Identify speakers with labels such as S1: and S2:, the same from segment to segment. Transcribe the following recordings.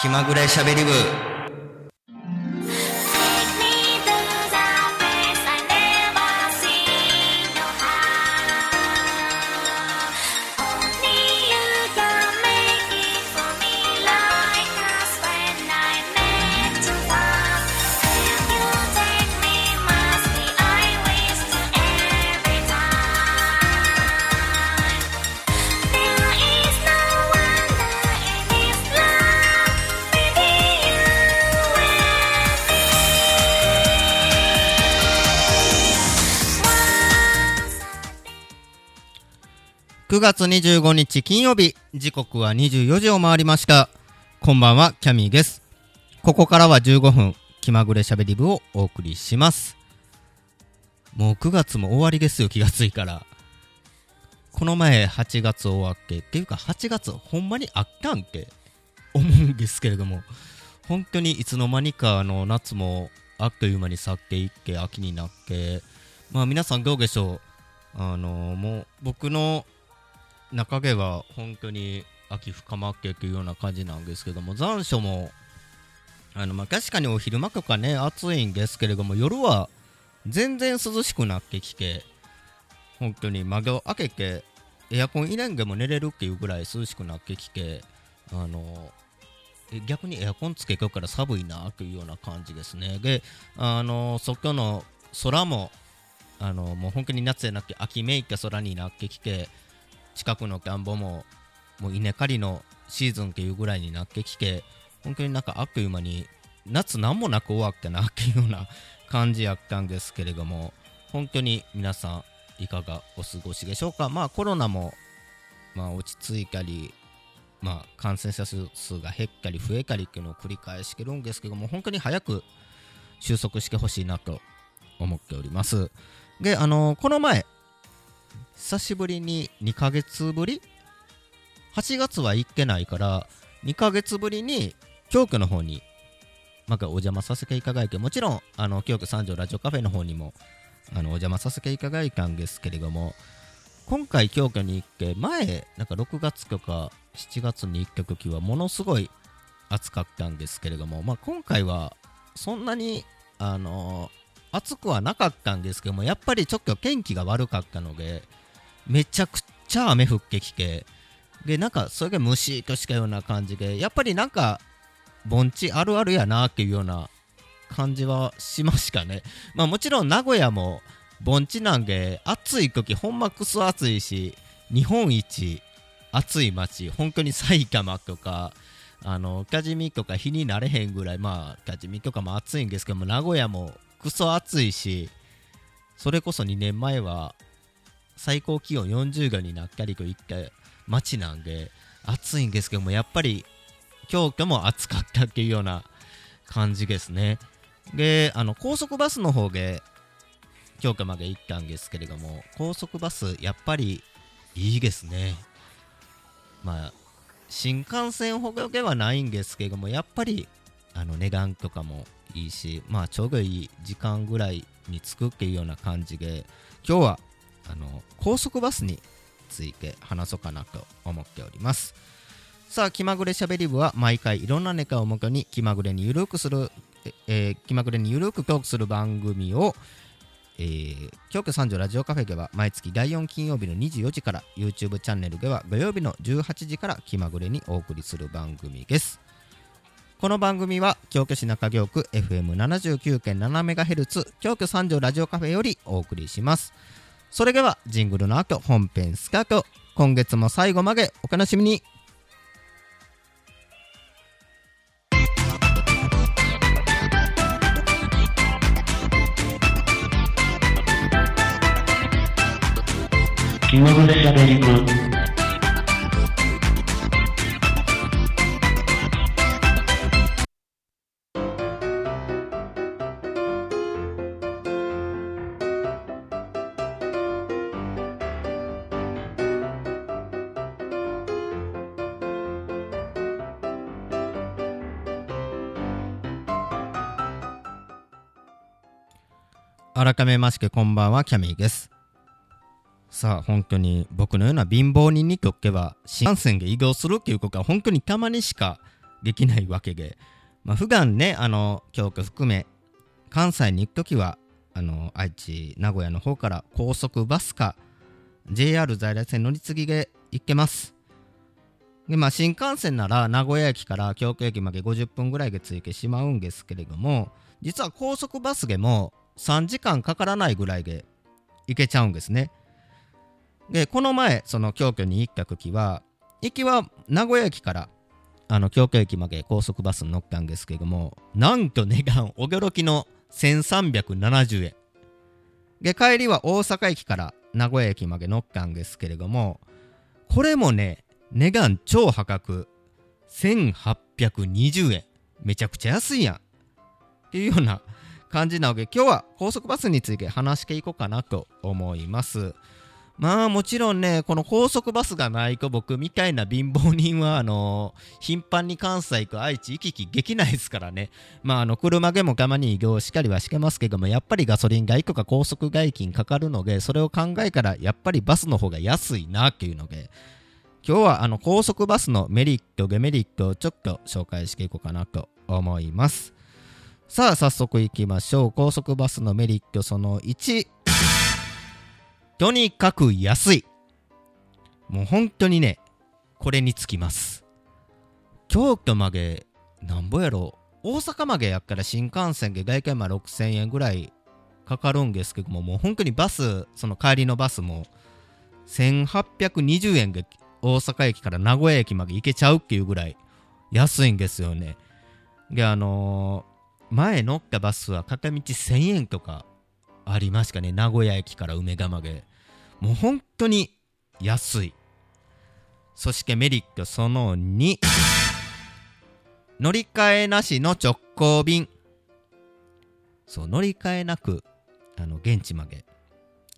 S1: 気まぐれしゃべり部。
S2: 9月25日金曜日、時刻は24時を回りました。こんばんは、キャミーです。ここからは15分、気まぐれしゃべり部をお送りします。もう9月も終わりですよ、気がついから。この前8月終わっけっていうか8月ほんまにあったんけ？思うんですけれども、本当にいつの間にかあの夏もあっという間に去っていっけ、秋になっけ。まあ皆さんどうでしょう？あのもう僕の中毛は本当に秋深まっけというような感じなんですけども残暑もあのまあ確かにお昼間とかね暑いんですけれども夜は全然涼しくなってきて本当に窓開けてエアコン入れんでも寝れるっていうぐらい涼しくなってきてあの逆にエアコンつけてから寒いなというような感じですね。であの外の空もあのもう本当に夏じゃなくて秋めいた空になってきて近くの田んぼももう稲刈りのシーズンっていうぐらいになってきて本当になんかあっという間に夏何もなく終わったなっていうような感じやったんですけれども本当に皆さんいかがお過ごしでしょうか？まあコロナもまあ落ち着いたりまあ感染者数が減ったり増えたりっていうのを繰り返してるんですけども本当に早く収束してほしいなと思っております。であのこの前久しぶりに2ヶ月ぶり？8月は行ってないから2ヶ月ぶりに京都の方にまたお邪魔させていただいてもちろんあの京都三条ラジオカフェの方にもあのお邪魔させていただいたんですけれども今回京都に行って前なんか6月とか7月に行った時はものすごい暑かったんですけれども、まあ、今回はそんなにあの暑くはなかったんですけどもやっぱりちょっと天気が悪かったのでめちゃくちゃ雨降ってきてでなんかそれがムシーとしたような感じでやっぱりなんか盆地あるあるやなっていうような感じはしましたね。まあもちろん名古屋も盆地なんで暑い時ほんまクソ暑いし日本一暑い街本当に埼玉とかあのキャジミとか日になれへんぐらいまあキャジミとかも暑いんですけども名古屋もクソ暑いしそれこそ2年前は最高気温40度になったりといった街なんで暑いんですけどもやっぱり京都も暑かったっていうような感じですね。であの高速バスの方で京都まで行ったんですけれども高速バスやっぱりいいですね。まあ新幹線ほどではないんですけどもやっぱりあの値段とかもいいしまあちょうどいい時間ぐらいに着くっていうような感じで今日はあの高速バスについて話そうかなと思っております。さあ気まぐれしゃべり部は毎回いろんなネタをもとに気まぐれにゆるくする、ええー気まぐれにゆるくトークする番組をえー、京都三条ラジオカフェでは毎月第4金曜日の24時から YouTube チャンネルでは土曜日の18時から気まぐれにお送りする番組です。この番組は京都市中京区 FM79.7MHz 京都三条ラジオカフェよりお送りします。それではジングルの後本編スカート。今月も最後までお楽しみに。改めましてこんばんはキャミーですさあ本当に僕のような貧乏人にとっては新幹線で移動するっていうことは本当にたまにしかできないわけで、まあ、普段ね、あの、京都含め、関西に行くときは、あの、愛知、名古屋の方から高速バスか、JR 在来線乗り継ぎで行けます。で、まあ、新幹線なら名古屋駅から京都駅まで50分ぐらいで着いてしまうんですけれども、実は高速バスでも3時間かからないぐらいで行けちゃうんですね。で、この前、その京都に行った時は、行きは名古屋駅からあの京都駅まで高速バスに乗ったんですけども、なんと値段お驚きの1370円。で、帰りは大阪駅から名古屋駅まで乗ったんですけれども、これもね、値段超破格。1820円。めちゃくちゃ安いやん。っていうような感じなので、今日は高速バスについて話していこうかなと思います。まあもちろんね、この高速バスがないと僕みたいな貧乏人は、あの頻繁に関西行く愛知行き来できないですからね。まああの、車でもたまに移動しかりはしてますけども、やっぱりガソリン代とか高速代金かかるので、それを考えたら、やっぱりバスの方が安いなっていうので、今日はあの高速バスのメリット、デメリットをちょっと紹介していこうかなと思います。さあ、早速行きましょう。高速バスのメリットその1。とにかく安い。もう本当にね、これにつきます。京都まで、なんぼやろ？大阪までやったら新幹線で外見ま6000円ぐらいかかるんですけども、もう本当にバス、その帰りのバスも、1820円で大阪駅から名古屋駅まで行けちゃうっていうぐらい安いんですよね。で、あのー前乗ったバスは片道1000円とかありましたね。名古屋駅から梅田まで。もう本当に安い。そしてメリットその2。乗り換えなしの直行便。そう、乗り換えなく、あの、現地まで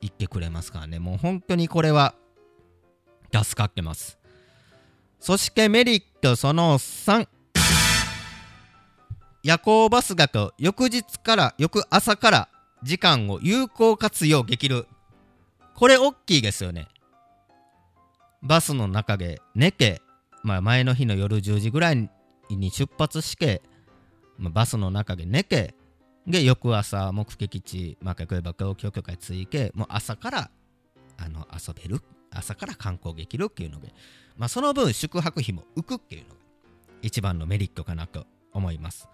S2: 行ってくれますからね。もう本当にこれは助かってます。そしてメリットその3。夜行バスだと翌日から翌朝から時間を有効活用できる。これ大きいですよね。バスの中で寝て、まあ前の日の夜10時ぐらいに出発して、まあ、バスの中で寝て、で、翌朝目的地、まあ例えば東京とかに着いて、もう朝からあの遊べる。朝から観光できるっていうので、まあその分宿泊費も浮くっていうのが一番のメリットかなと思います。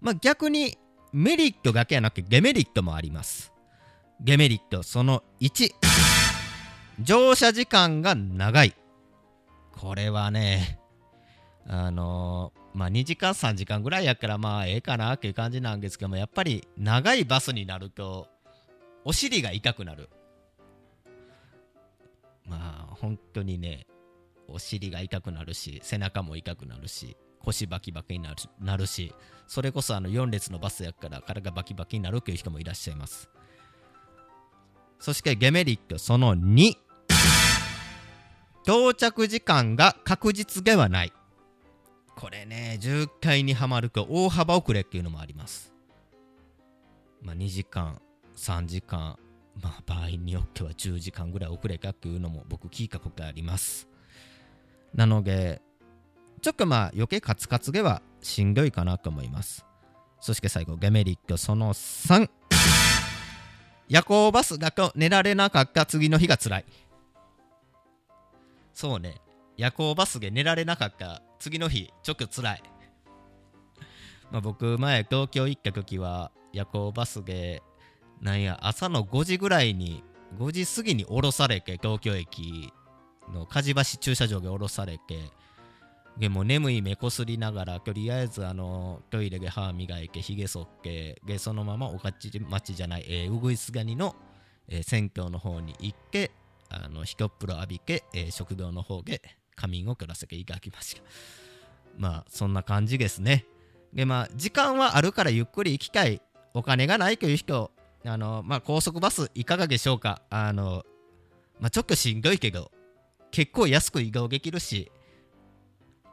S2: まあ、逆にメリットだけじゃなくてデメリットもあります。デメリットその1。乗車時間が長い。これはね、あのーまあ2時間3時間ぐらいやからまあええかなっていう感じなんですけども、やっぱり長いバスになると、お尻が痛くなる。まあ本当にね、お尻が痛くなるし、背中も痛くなるし、腰バキバキになるなるし、それこそあの4列のバスやから体がバキバキになるっていう人もいらっしゃいます。そしてデメリットその2。到着時間が確実ではない。これね、渋滞にはまると大幅遅れっていうのもあります。まあ2時間、3時間、まあ場合によっては10時間ぐらい遅れたっていうのも僕聞いたことあります。なので、ちょっとまあ余計カツカツではしんどいかなと思います。そして最後、デメリットその3。夜行バスだと寝られなかった次の日が辛い。そうね。夜行バスで寝られなかった次の日、ちょっと辛い。まあ僕、前東京行った時は夜行バスで、なんや、朝の5時ぐらいに、5時過ぎに降ろされて、東京駅の梶橋駐車場で降ろされて、でも眠い目こすりながらとりあえずあのトイレで歯磨いてひげ剃ってでそのままおかち町じゃない、えー、うぐいすがにの、えー、選挙の方に行ってあのひとっ風呂浴びて、えー食堂の方で仮眠を取らせていただきました。まあそんな感じですね。でまあ時間はあるからゆっくり行きたい。お金がないという人あのまあ高速バスいかがでしょうか。あのまあちょっとしんどいけど結構安く移動できるし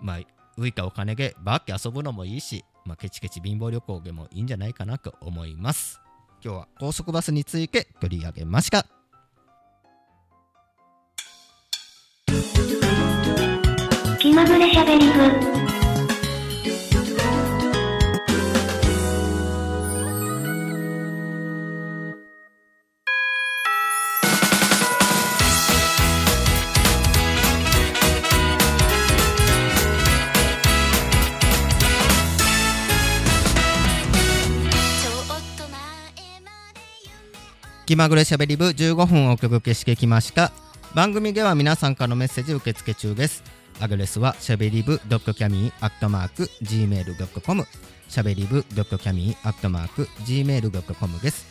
S2: まあ、浮いたお金でバーって遊ぶのもいいし、まあ、ケチケチ貧乏旅行でもいいんじゃないかなと思います。今日は高速バスについて取り上げました。
S3: 気まぐれしゃべり部
S2: 気まぐれしゃべり部15分お届けしてきました。番組では皆さんからのメッセージ受付中です。アドレスはしゃべり部 .cami.gmail.com しゃべり部 .cami.gmail.com です。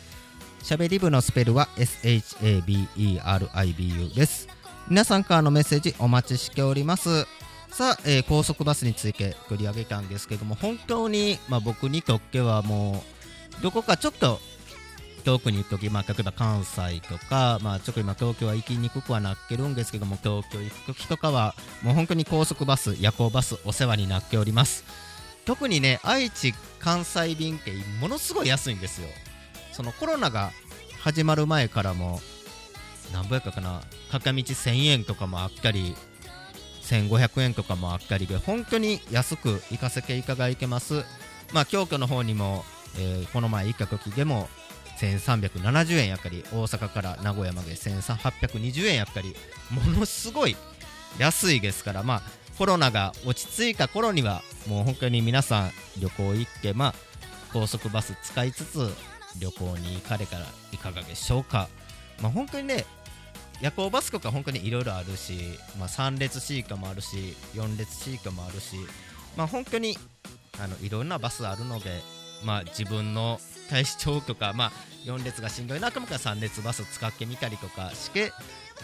S2: しゃべり部のスペルは SHABERIBU です。皆さんからのメッセージお待ちしております。さあ、えー高速バスについて取り上げたんですけども本当に、まあ、僕にとってはもうどこかちょっと遠くに行くとき、まあ、例えば関西とか、まあ、ちょっと今東京は行きにくくはなってるんですけども東京行くときとかはもう本当に高速バス夜行バスお世話になっております。特にね愛知関西便ってものすごい安いんですよ。そのコロナが始まる前からも何ぼやったかな片道1000円とかもあったり1500円とかもあったりで本当に安く行かせていただいてます。まあ京都の方にも、えーこの前行った時でも1370円やったり。大阪から名古屋まで1820円やったり。ものすごい安いですから。まあコロナが落ち着いた頃にはもう本当に皆さん旅行行ってまあ高速バス使いつつ旅行に行かれたらいかがでしょうか。まあ本当にね夜行バスとか本当にいろいろあるし、まあ、3列 C かもあるし4列 C かもあるしまあ本当にあのいろんなバスあるのでまあ自分の体調とかまあ4列がしんどいなと思ったら3列バス使ってみたりとかして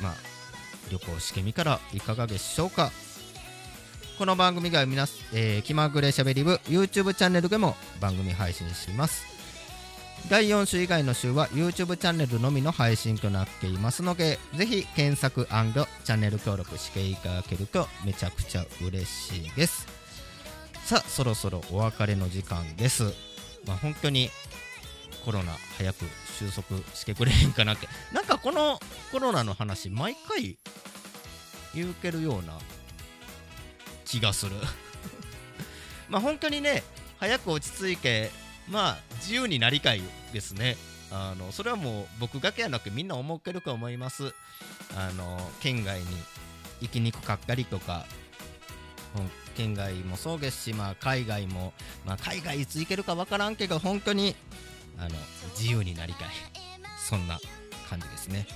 S2: まあ旅行してみたらいかがでしょうか。この番組が皆、えー気まぐれしゃべり部 YouTube チャンネルでも番組配信します。第4週以外の週は YouTube チャンネルのみの配信となっていますのでぜひ検索チャンネル登録していただけるとめちゃくちゃ嬉しいです。さあそろそろお別れの時間です。まあ本当にコロナ早く収束してくれへんかなって。なんかこのコロナの話毎回言うけるような気がする。まあ本当にね早く落ち着いてまあ自由になりたいですね。あのそれはもう僕だけやなくみんな思ってると思います。あの県外に行きにくかったりとか県外もそうですし、まあ、海外も、まあ、海外いつ行けるか分からんけど本当にあの自由になりたい。そんな感じですね。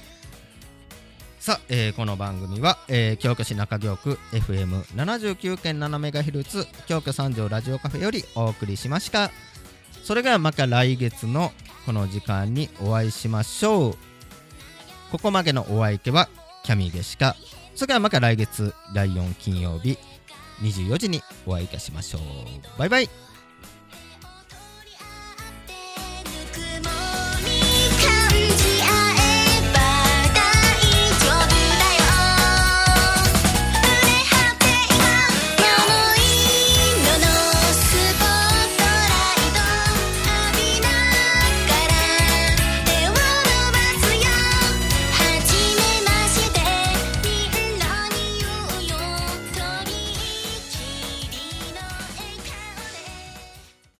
S2: さあ、えーこの番組は、えー京都市中京区 FM79.7MHz 京都三条ラジオカフェよりお送りしました。それではまた来月のこの時間にお会いしましょう。ここまでのお相手はキャミーでした。それではまた来月第4金曜日24時にお会いいたしましょう。バイバイ。